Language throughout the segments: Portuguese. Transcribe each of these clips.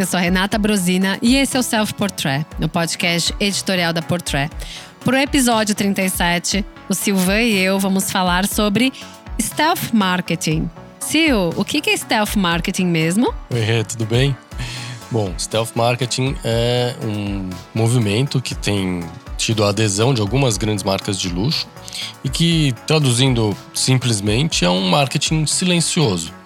Eu sou Renata Brosina e esse é o Self Portrait, o podcast editorial da Portrait. Para o episódio 37, o Silvan e eu vamos falar sobre stealth marketing. Sil, o que é stealth marketing mesmo? Oi, tudo bem? Bom, stealth marketing é um movimento que tem tido a adesão de algumas grandes marcas de luxo e que, traduzindo simplesmente, é um marketing silencioso.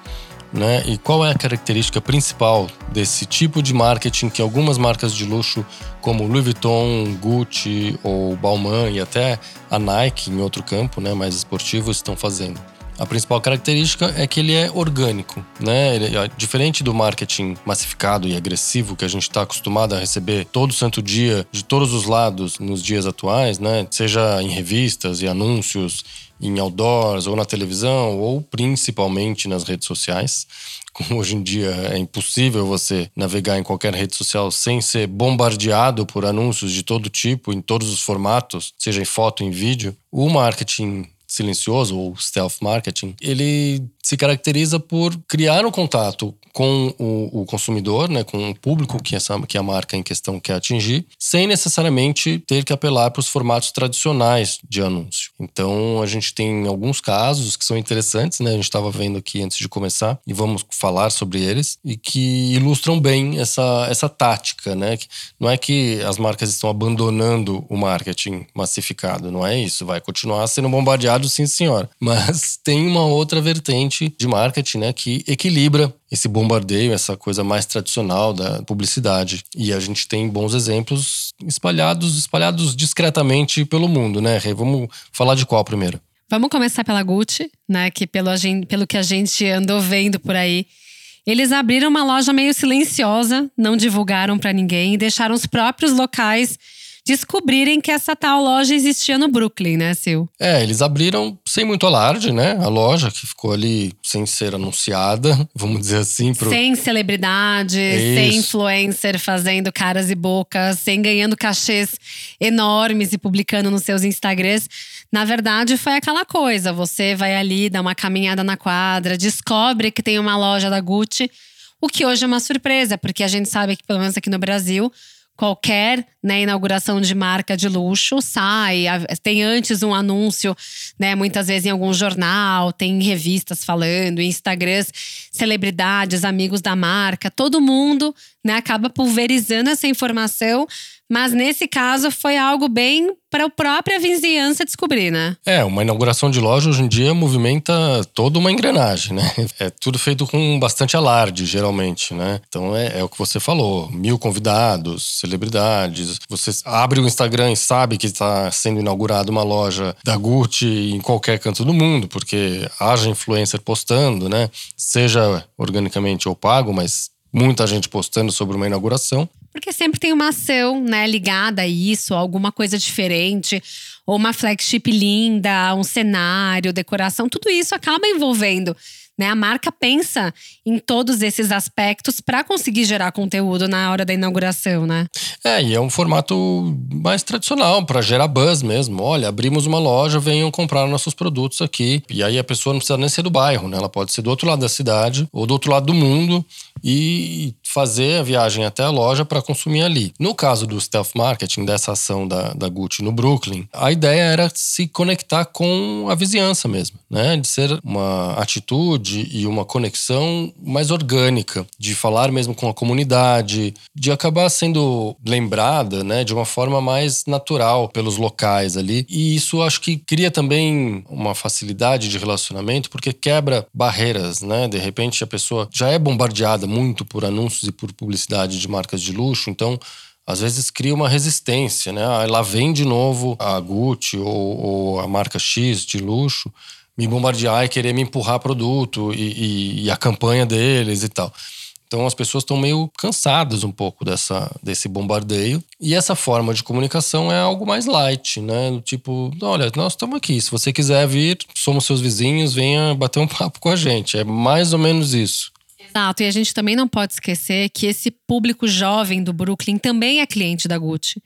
Né? E qual é a característica principal desse tipo de marketing que algumas marcas de luxo, como Louis Vuitton, Gucci ou Balmain e até a Nike, em outro campo né, mais esportivo, estão fazendo? A principal característica é que ele é orgânico, né? É diferente do marketing massificado e agressivo que a gente está acostumado a receber todo santo dia, de todos os lados, nos dias atuais, né? Seja em revistas e anúncios, em outdoors ou na televisão, ou principalmente nas redes sociais. Como hoje em dia é impossível você navegar em qualquer rede social sem ser bombardeado por anúncios de todo tipo, em todos os formatos, seja em foto, em vídeo, o marketing silencioso ou stealth marketing, ele se caracteriza por criar um contato com o, o, consumidor, né, com o público que, essa, que a marca em questão quer atingir, sem necessariamente ter que apelar para os formatos tradicionais de anúncio. Então, a gente tem alguns casos que são interessantes, né? A gente estava vendo aqui antes de começar e vamos falar sobre eles e que ilustram bem essa, essa tática, né? Não é que as marcas estão abandonando o marketing massificado, não é isso. Vai continuar sendo bombardeado, sim, senhora. Mas tem uma outra vertente de marketing, né, que equilibra esse bombardeio, essa coisa mais tradicional da publicidade. E a gente tem bons exemplos espalhados, espalhados discretamente pelo mundo, né? Vamos falar de qual primeiro? Vamos começar pela Gucci, né, que pelo, pelo que a gente andou vendo por aí, eles abriram uma loja meio silenciosa, não divulgaram para ninguém deixaram os próprios locais descobrirem que essa tal loja existia no Brooklyn, né, Sil? É, eles abriram sem muito alarde, né? A loja que ficou ali sem ser anunciada, vamos dizer assim. Pro... Sem celebridade, Isso. sem influencer fazendo caras e bocas, sem ganhando cachês enormes e publicando nos seus Instagrams. Na verdade, foi aquela coisa: você vai ali, dá uma caminhada na quadra, descobre que tem uma loja da Gucci. O que hoje é uma surpresa, porque a gente sabe que, pelo menos aqui no Brasil, qualquer né, inauguração de marca de luxo sai, tem antes um anúncio, né, muitas vezes em algum jornal, tem revistas falando, Instagrams, celebridades, amigos da marca, todo mundo né, acaba pulverizando essa informação mas nesse caso foi algo bem para a própria vizinhança descobrir, né? É, uma inauguração de loja hoje em dia movimenta toda uma engrenagem, né? É tudo feito com bastante alarde, geralmente, né? Então é, é o que você falou: mil convidados, celebridades. Você abre o Instagram e sabe que está sendo inaugurada uma loja da Gucci em qualquer canto do mundo, porque haja influencer postando, né? Seja organicamente ou pago, mas muita gente postando sobre uma inauguração. Porque sempre tem uma ação, né, ligada a isso, alguma coisa diferente, ou uma flagship linda, um cenário, decoração, tudo isso acaba envolvendo né? A marca pensa em todos esses aspectos para conseguir gerar conteúdo na hora da inauguração, né? É, e é um formato mais tradicional para gerar buzz mesmo. Olha, abrimos uma loja, venham comprar nossos produtos aqui. E aí a pessoa não precisa nem ser do bairro, né? Ela pode ser do outro lado da cidade ou do outro lado do mundo e fazer a viagem até a loja para consumir ali. No caso do stealth marketing, dessa ação da, da Gucci no Brooklyn, a ideia era se conectar com a vizinhança mesmo, né? De ser uma atitude e uma conexão mais orgânica, de falar mesmo com a comunidade, de acabar sendo lembrada, né, de uma forma mais natural pelos locais ali. E isso acho que cria também uma facilidade de relacionamento, porque quebra barreiras, né? De repente a pessoa já é bombardeada muito por anúncios e por publicidade de marcas de luxo, então às vezes cria uma resistência, né? Ah, lá vem de novo a Gucci ou, ou a marca X de luxo me bombardear e querer me empurrar produto e, e, e a campanha deles e tal. Então as pessoas estão meio cansadas um pouco dessa, desse bombardeio. E essa forma de comunicação é algo mais light, né? Do tipo, olha, nós estamos aqui. Se você quiser vir, somos seus vizinhos, venha bater um papo com a gente. É mais ou menos isso. Exato, e a gente também não pode esquecer que esse público jovem do Brooklyn também é cliente da Gucci.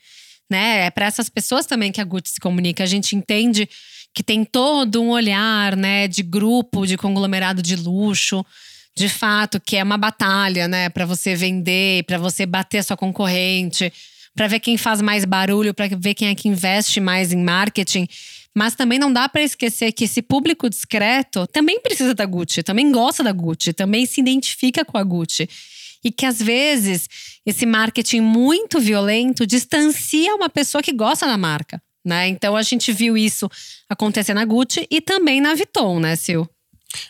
Né? É para essas pessoas também que a Gucci se comunica. A gente entende que tem todo um olhar, né, de grupo, de conglomerado de luxo, de fato, que é uma batalha, né, para você vender, para você bater a sua concorrente, para ver quem faz mais barulho, para ver quem é que investe mais em marketing. Mas também não dá para esquecer que esse público discreto também precisa da Gucci, também gosta da Gucci, também se identifica com a Gucci. E que às vezes esse marketing muito violento distancia uma pessoa que gosta da marca. Né? Então a gente viu isso acontecer na Gucci e também na Vuitton, né, Sil?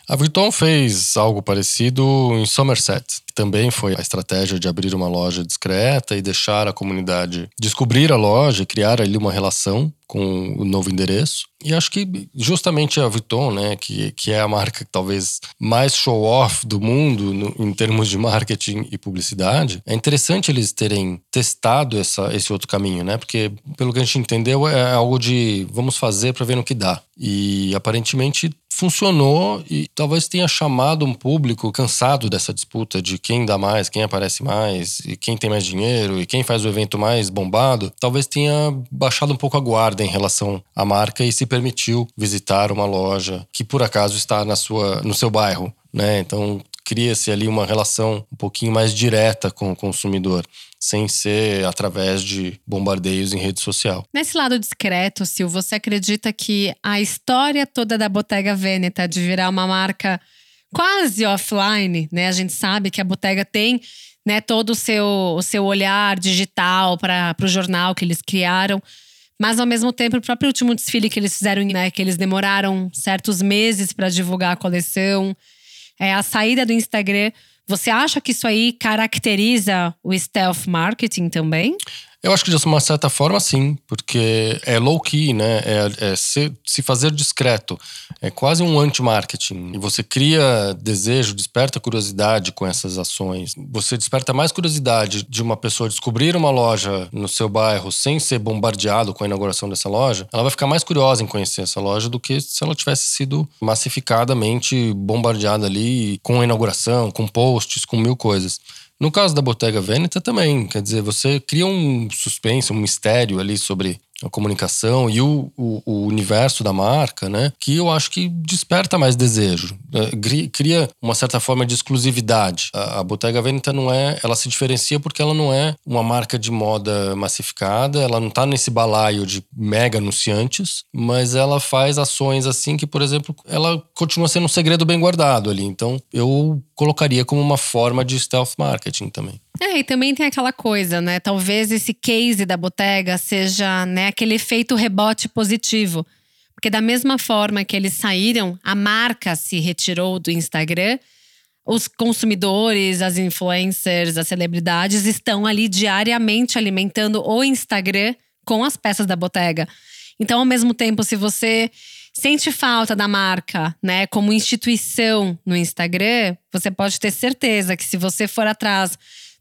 A Vuitton fez algo parecido em Somerset, também foi a estratégia de abrir uma loja discreta e deixar a comunidade descobrir a loja criar ali uma relação com o novo endereço. E acho que justamente a Vuitton, né, que, que é a marca talvez mais show-off do mundo no, em termos de marketing e publicidade, é interessante eles terem testado essa, esse outro caminho, né? Porque, pelo que a gente entendeu, é algo de vamos fazer para ver no que dá. E aparentemente funcionou e talvez tenha chamado um público cansado dessa disputa de quem dá mais, quem aparece mais, e quem tem mais dinheiro e quem faz o evento mais bombado. Talvez tenha baixado um pouco a guarda em relação à marca e se permitiu visitar uma loja que por acaso está na sua, no seu bairro. Né? Então cria-se ali uma relação um pouquinho mais direta com o consumidor, sem ser através de bombardeios em rede social. Nesse lado discreto, Sil, você acredita que a história toda da Bottega Veneta de virar uma marca quase offline, né? A gente sabe que a Bottega tem né, todo o seu, o seu olhar digital para o jornal que eles criaram. Mas ao mesmo tempo, o próprio último desfile que eles fizeram, né, que eles demoraram certos meses para divulgar a coleção, é, a saída do Instagram. Você acha que isso aí caracteriza o stealth marketing também? Eu acho que de uma certa forma sim, porque é low key, né? É, é se, se, fazer discreto. É quase um anti-marketing. E você cria desejo, desperta curiosidade com essas ações. Você desperta mais curiosidade de uma pessoa descobrir uma loja no seu bairro sem ser bombardeado com a inauguração dessa loja. Ela vai ficar mais curiosa em conhecer essa loja do que se ela tivesse sido massificadamente bombardeada ali com a inauguração, com posts, com mil coisas. No caso da Bottega Veneta também, quer dizer, você cria um suspense, um mistério ali sobre a comunicação e o, o, o, universo da marca, né? Que eu acho que desperta mais desejo, é, cria uma certa forma de exclusividade. A, a Bottega Veneta não é, ela se diferencia porque ela não é uma marca de moda massificada, ela não tá nesse balaio de mega anunciantes, mas ela faz ações assim que, por exemplo, ela continua sendo um segredo bem guardado ali. Então, eu colocaria como uma forma de stealth marketing também. É, e também tem aquela coisa, né? Talvez esse case da Bottega seja, né, aquele efeito rebote positivo. Porque da mesma forma que eles saíram, a marca se retirou do Instagram, os consumidores, as influencers, as celebridades estão ali diariamente alimentando o Instagram com as peças da Bottega. Então, ao mesmo tempo, se você sente falta da marca, né, como instituição no Instagram, você pode ter certeza que se você for atrás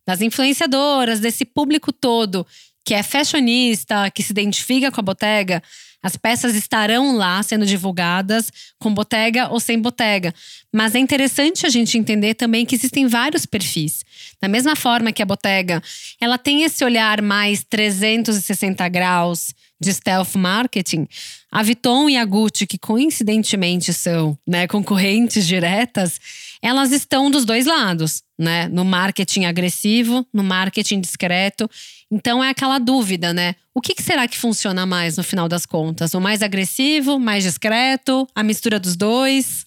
das influenciadoras, desse público todo que é fashionista, que se identifica com a botega, as peças estarão lá sendo divulgadas com botega ou sem botega. Mas é interessante a gente entender também que existem vários perfis. Da mesma forma que a botega, ela tem esse olhar mais 360 graus de stealth marketing, a Vuitton e a Gucci, que coincidentemente são né, concorrentes diretas, elas estão dos dois lados, né? No marketing agressivo, no marketing discreto. Então é aquela dúvida, né? O que, que será que funciona mais no final das contas? O mais agressivo, mais discreto, a mistura dos dois?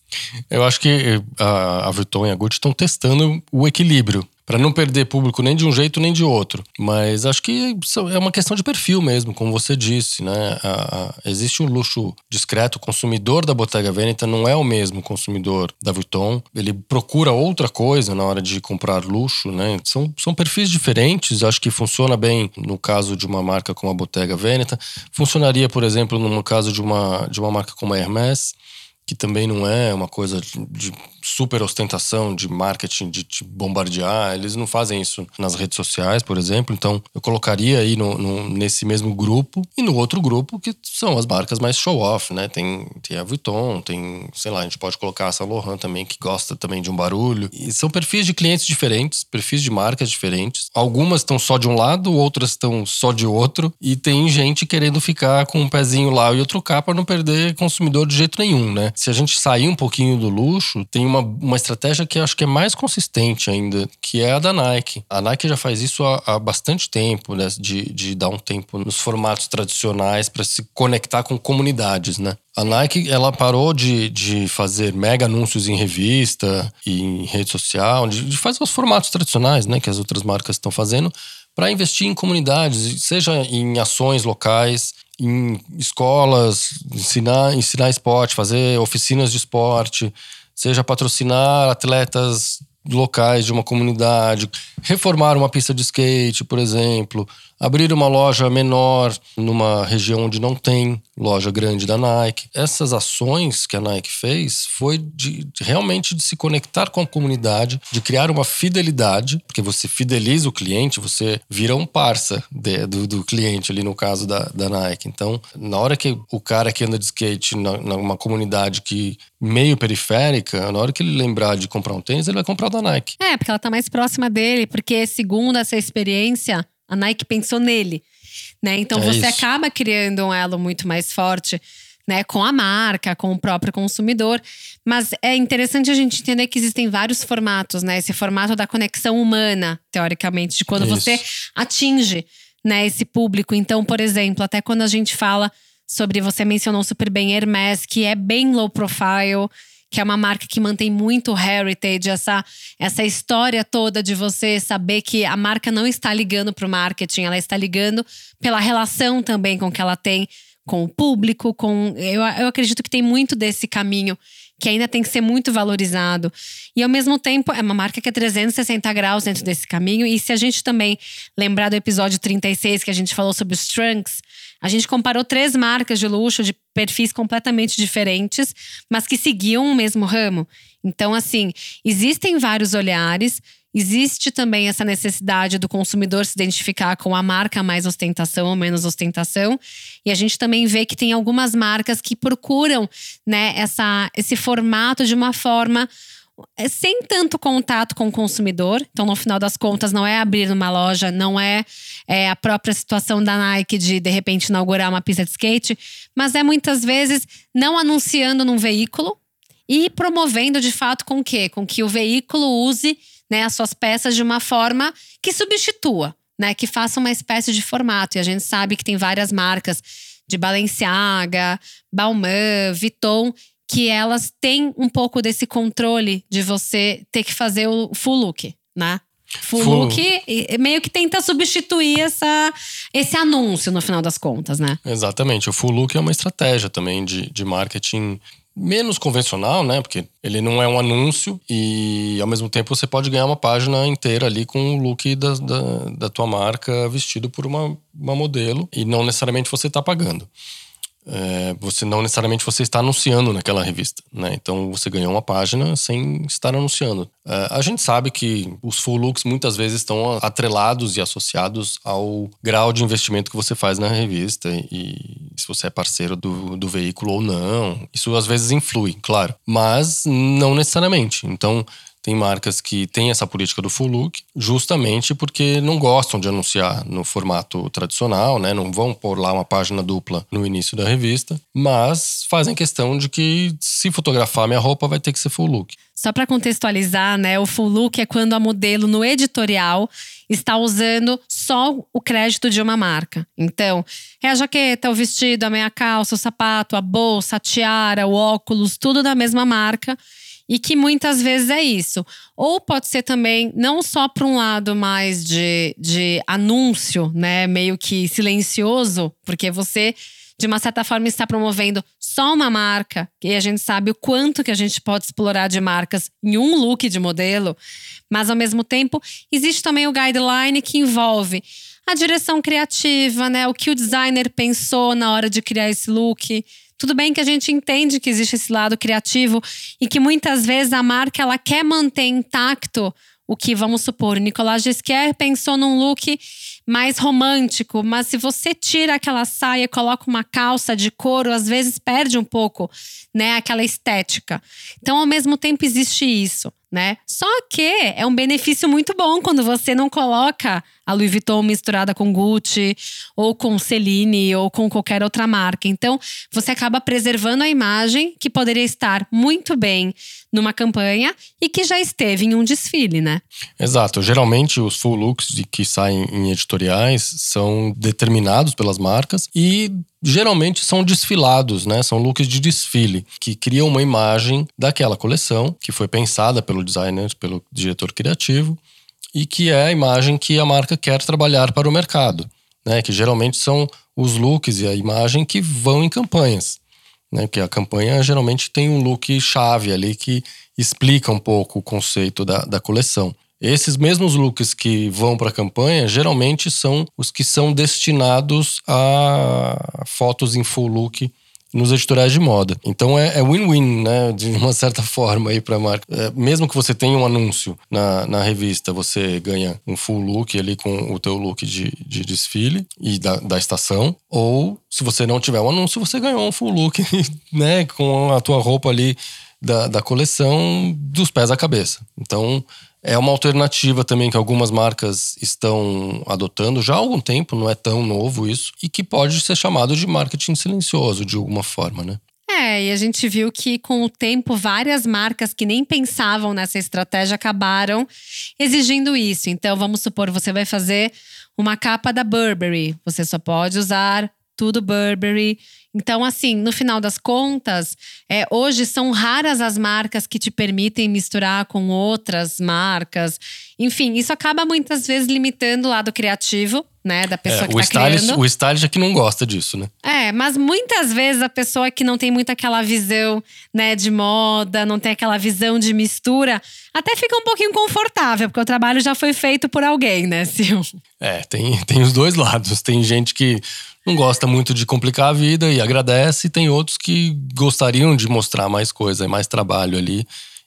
Eu acho que a, a Vuitton e a Gucci estão testando o equilíbrio para não perder público nem de um jeito nem de outro. Mas acho que é uma questão de perfil mesmo, como você disse, né? A, a, existe um luxo discreto, o consumidor da Bottega Veneta não é o mesmo consumidor da Vuitton. Ele procura outra coisa na hora de comprar luxo, né? São, são perfis diferentes, acho que funciona bem no caso de uma marca como a Bottega Veneta. Funcionaria, por exemplo, no caso de uma, de uma marca como a Hermès que também não é uma coisa de, super ostentação, de marketing, de te bombardear. Eles não fazem isso nas redes sociais, por exemplo. Então, eu colocaria aí no, no, nesse mesmo grupo e no outro grupo que são as marcas mais show-off, né? Tem, tem a Vuitton, tem, sei lá, a gente pode colocar a Saint Laurent também, que gosta também de um barulho. E são perfis de clientes diferentes, perfis de marcas diferentes. Algumas estão só de um lado, outras estão só de outro. E tem gente querendo ficar com um pezinho lá e outro cá para não perder consumidor de jeito nenhum, né? Se a gente sair um pouquinho do luxo, tem uma, uma estratégia que acho que é mais consistente ainda, que é a da Nike. A Nike já faz isso há, há bastante tempo, né? De, de dar um tempo nos formatos tradicionais para se conectar com comunidades, né? A Nike, ela parou de, de fazer mega anúncios em revista e em rede social, de, de fazer os formatos tradicionais, né, que as outras marcas estão fazendo, para investir em comunidades, seja em ações locais, em escolas, ensinar, ensinar esporte, fazer oficinas de esporte, seja patrocinar atletas locais de uma comunidade, reformar uma pista de skate, por exemplo, abrir uma loja menor numa região onde não tem loja grande da Nike. Essas ações que a Nike fez foi de, de, realmente de se conectar com a comunidade, de criar uma fidelidade, porque você fideliza o cliente, você vira um parça de, do, do, cliente ali no caso da, da Nike. Então, na hora que o cara que anda de skate numa comunidade que meio periférica, na hora que ele lembrar de comprar um tênis, ele vai comprar o da Nike. É, porque ela tá mais próxima dele, porque segundo essa experiência, a Nike pensou nele, né? Então é você isso. acaba criando um elo muito mais forte. Né, com a marca, com o próprio consumidor. Mas é interessante a gente entender que existem vários formatos, né? Esse formato da conexão humana, teoricamente, de quando você atinge né, esse público. Então, por exemplo, até quando a gente fala sobre, você mencionou super bem Hermes, que é bem low profile, que é uma marca que mantém muito heritage, essa, essa história toda de você saber que a marca não está ligando para o marketing, ela está ligando pela relação também com que ela tem com o público, com. Eu, eu acredito que tem muito desse caminho que ainda tem que ser muito valorizado. E ao mesmo tempo, é uma marca que é 360 graus dentro desse caminho. E se a gente também lembrar do episódio 36, que a gente falou sobre os trunks, a gente comparou três marcas de luxo de perfis completamente diferentes, mas que seguiam o mesmo ramo. Então, assim, existem vários olhares. Existe também essa necessidade do consumidor se identificar com a marca mais ostentação ou menos ostentação. E a gente também vê que tem algumas marcas que procuram né, essa, esse formato de uma forma sem tanto contato com o consumidor. Então, no final das contas, não é abrir uma loja, não é, é, a própria situação da Nike de, de repente, inaugurar uma pista de skate, mas é muitas vezes não anunciando num veículo e promovendo de fato com o quê? Com que o veículo use né, as suas peças de uma forma que substitua, né, que faça uma espécie de formato. E a gente sabe que tem várias marcas de Balenciaga, Balmain, Vuitton, que elas têm um pouco desse controle de você ter que fazer o full look, né? Full, full. look meio que tenta substituir essa, esse anúncio no final das contas, né? Exatamente. O full look é uma estratégia também de, de marketing menos convencional, né? Porque ele não é um anúncio e ao mesmo tempo você pode ganhar uma página inteira ali com o look da, da, da tua marca vestido por uma, uma modelo e não necessariamente você está pagando é, você não necessariamente você está anunciando naquela revista, né? Então você ganhou uma página sem estar anunciando. É, a gente sabe que os full looks muitas vezes estão atrelados e associados ao grau de investimento que você faz na revista e se você é parceiro do, do veículo ou não. Isso às vezes influi, claro, mas não necessariamente. Então tem marcas que têm essa política do full look, justamente porque não gostam de anunciar no formato tradicional, né? Não vão pôr lá uma página dupla no início da revista, mas fazem questão de que se fotografar minha roupa vai ter que ser full look. Só para contextualizar, né, o full look é quando a modelo no editorial está usando só o crédito de uma marca. Então, é a jaqueta, o vestido, a meia calça, o sapato, a bolsa, a tiara, o óculos, tudo da mesma marca e que muitas vezes é isso. Ou pode ser também, não só para um lado mais de, de anúncio, né? Meio que silencioso, porque você, de uma certa forma, está promovendo só uma marca, e a gente sabe o quanto que a gente pode explorar de marcas em um look de modelo, mas ao mesmo tempo, existe também o guideline que envolve a direção criativa, né? O que o designer pensou na hora de criar esse look tudo bem que a gente entende que existe esse lado criativo e que muitas vezes a marca ela quer manter intacto o que, vamos supor, Nicolas Gisquer pensou num look mais romântico, mas se você tira aquela saia e coloca uma calça de couro, às vezes perde um pouco, né, aquela estética. Então, ao mesmo tempo existe isso, né? Só que é um benefício muito bom quando você não coloca a Louis Vuitton misturada com Gucci ou com Celine ou com qualquer outra marca. Então, você acaba preservando a imagem que poderia estar muito bem numa campanha e que já esteve em um desfile, né? Exato. Geralmente os full looks que saem em editoriais são determinados pelas marcas e geralmente são desfilados, né? São looks de desfile que criam uma imagem daquela coleção que foi pensada pelo designer, pelo diretor criativo e que é a imagem que a marca quer trabalhar para o mercado, né? Que geralmente são os looks e a imagem que vão em campanhas, né? Que a campanha geralmente tem um look chave ali que explica um pouco o conceito da, da coleção. Esses mesmos looks que vão para a campanha geralmente são os que são destinados a fotos em full look nos editoriais de moda. Então é, é win-win, né? De uma certa forma aí para a marca. É, mesmo que você tenha um anúncio na, na revista, você ganha um full look ali com o teu look de, de desfile e da, da estação. Ou se você não tiver um anúncio, você ganhou um full look, né? Com a tua roupa ali da, da coleção dos pés à cabeça. Então é uma alternativa também que algumas marcas estão adotando já há algum tempo, não é tão novo isso, e que pode ser chamado de marketing silencioso de alguma forma, né? É, e a gente viu que com o tempo várias marcas que nem pensavam nessa estratégia acabaram exigindo isso. Então, vamos supor, você vai fazer uma capa da Burberry, você só pode usar tudo Burberry. Então, assim, no final das contas, é, hoje são raras as marcas que te permitem misturar com outras marcas. Enfim, isso acaba muitas vezes limitando o lado criativo, né, da pessoa é, que o tá stylist, criando. O stylist é que não gosta disso, né? É, mas muitas vezes a pessoa que não tem muito aquela visão, né, de moda, não tem aquela visão de mistura, até fica um pouquinho confortável, porque o trabalho já foi feito por alguém, né, Sil? É, tem, tem os dois lados. Tem gente que não gosta muito de complicar a vida e agradece, e tem outros que gostariam de mostrar mais coisa, mais trabalho ali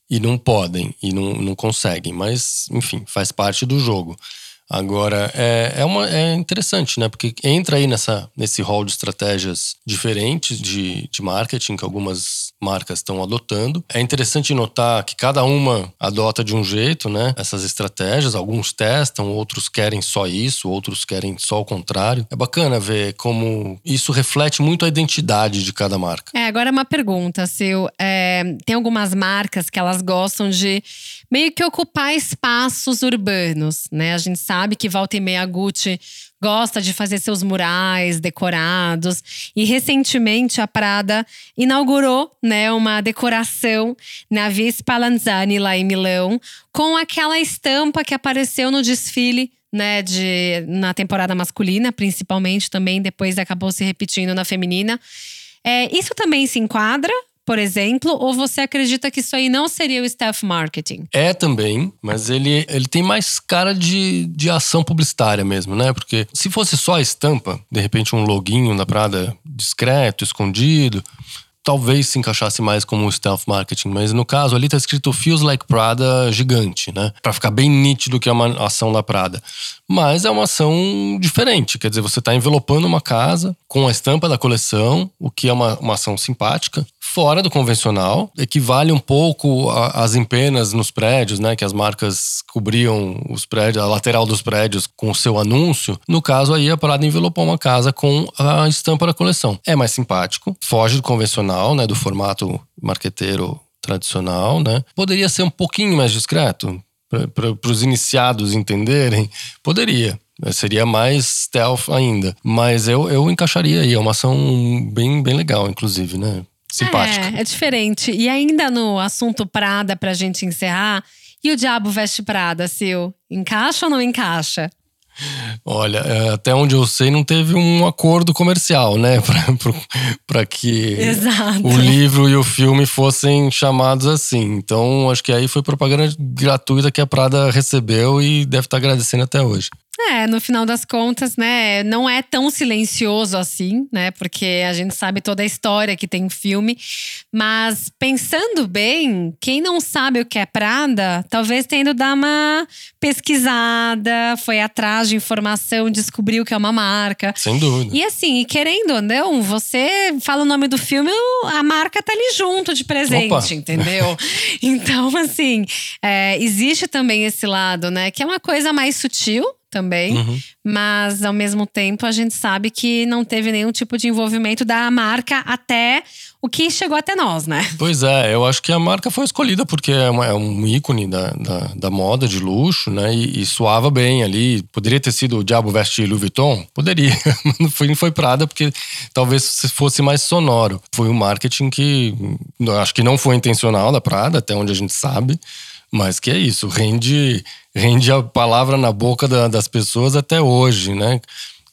e não podem e não, não conseguem. Mas, enfim, faz parte do jogo. Agora, é, é, uma, é interessante, né? Porque entra aí nessa, nesse rol de estratégias diferentes de, de marketing que algumas marcas estão adotando. É interessante notar que cada uma adota de um jeito, né? Essas estratégias. Alguns testam, outros querem só isso, outros querem só o contrário. É bacana ver como isso reflete muito a identidade de cada marca. É, agora uma pergunta, Sil. É, tem algumas marcas que elas gostam de meio que ocupar espaços urbanos, né? A gente sabe que volta e meia Gucci gosta de fazer seus murais decorados e recentemente a Prada inaugurou, né, uma decoração na Via Spallanzani lá em Milão com aquela estampa que apareceu no desfile né, de, na temporada masculina, principalmente também, depois acabou se repetindo na feminina. É, isso também se enquadra por exemplo, ou você acredita que isso aí não seria o staff marketing? É também, mas ele, ele tem mais cara de, de ação publicitária mesmo, né? Porque se fosse só a estampa, de repente um loginho da Prada discreto, escondido, talvez se encaixasse mais como stealth marketing, mas no caso ali tá escrito Feels Like Prada gigante, né? Para ficar bem nítido que é uma ação da Prada. Mas é uma ação diferente, quer dizer, você está envelopando uma casa com a estampa da coleção, o que é uma, uma ação simpática, fora do convencional, equivale um pouco às empenas nos prédios, né? Que as marcas cobriam os prédios, a lateral dos prédios com o seu anúncio. No caso aí, a Prada envelopou uma casa com a estampa da coleção. É mais simpático, foge do convencional, né? Do formato marqueteiro tradicional, né? Poderia ser um pouquinho mais discreto, para os iniciados entenderem, poderia. Seria mais stealth ainda. Mas eu, eu encaixaria aí. É uma ação bem, bem legal, inclusive, né? Simpática. É, é diferente. E ainda no assunto Prada, pra gente encerrar. E o Diabo Veste Prada, Sil? Encaixa ou não encaixa? Olha, é, até onde eu sei, não teve um acordo comercial, né? Para que Exato. o livro e o filme fossem chamados assim. Então, acho que aí foi propaganda gratuita que a Prada recebeu e deve estar agradecendo até hoje. É, no final das contas, né, não é tão silencioso assim, né? Porque a gente sabe toda a história que tem o filme. Mas pensando bem, quem não sabe o que é Prada, talvez tenha ido dar uma pesquisada, foi atrás de informação, descobriu que é uma marca. Sem dúvida. E assim, querendo ou não, você fala o nome do filme, a marca tá ali junto de presente, Opa. entendeu? então, assim, é, existe também esse lado, né? Que é uma coisa mais sutil, também. Uhum. Mas, ao mesmo tempo, a gente sabe que não teve nenhum tipo de envolvimento da marca até o que chegou até nós, né? Pois é, eu acho que a marca foi escolhida porque é, uma, é um ícone da, da, da, moda de luxo, né? E, e, suava bem ali. Poderia ter sido o Diabo Veste Louis Vuitton? Poderia. Não foi, não foi Prada porque talvez fosse mais sonoro. Foi um marketing que acho que não foi intencional da Prada, até onde a gente sabe. Mas que é isso, rende, rende a palavra na boca da, das pessoas até hoje, né?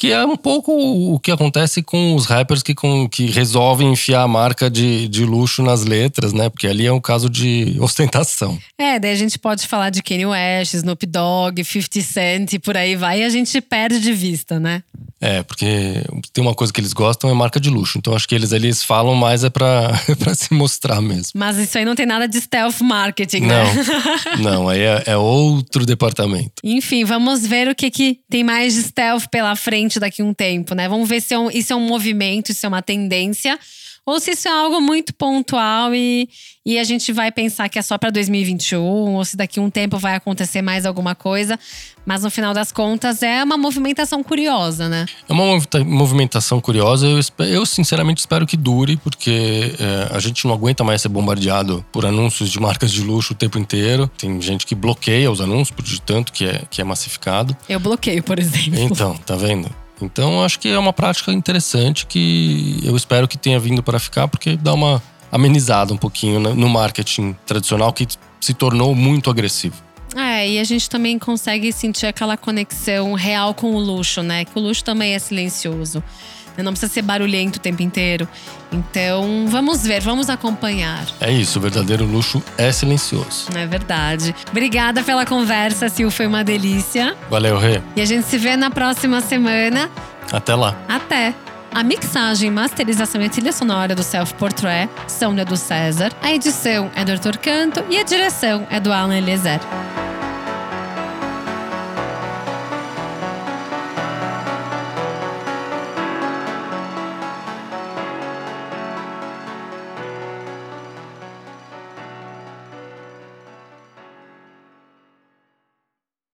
Que é um pouco o que acontece com os rappers que, com, que resolvem enfiar a marca de, de luxo nas letras, né? Porque ali é um caso de ostentação. É, daí a gente pode falar de Kanye West, Snoop Dogg, 50 Cent e por aí vai, e a gente perde de vista, né? É, porque tem uma coisa que eles gostam é marca de luxo. Então acho que eles eles falam mais é pra, pra se mostrar mesmo. Mas isso aí não tem nada de stealth marketing, né? Não, não aí é, é outro departamento. Enfim, vamos ver o que, que tem mais de stealth pela frente daqui a um tempo, né? Vamos ver se é um, isso é um movimento, se é uma tendência ou se isso é algo muito pontual e, e a gente vai pensar que é só para 2021, ou se daqui a um tempo vai acontecer mais alguma coisa. Mas no final das contas é uma movimentação curiosa, né? É uma movimentação curiosa. Eu, eu sinceramente espero que dure, porque é, a gente não aguenta mais ser bombardeado por anúncios de marcas de luxo o tempo inteiro. Tem gente que bloqueia os anúncios, de tanto que é, que é massificado. Eu bloqueio, por exemplo. Então, tá vendo? Então, acho que é uma prática interessante que eu espero que tenha vindo para ficar, porque dá uma amenizada um pouquinho no marketing tradicional que se tornou muito agressivo. É, e a gente também consegue sentir aquela conexão real com o luxo, né? Que o luxo também é silencioso. Não precisa ser barulhento o tempo inteiro. Então, vamos ver, vamos acompanhar. É isso, o verdadeiro luxo é silencioso. É verdade. Obrigada pela conversa, Sil, foi uma delícia. Valeu, Rê. E a gente se vê na próxima semana. Até lá. Até. A mixagem, masterização e trilha sonora do Self Portrait são do César. A edição é do Arthur Canto e a direção é do Alan Eliezer.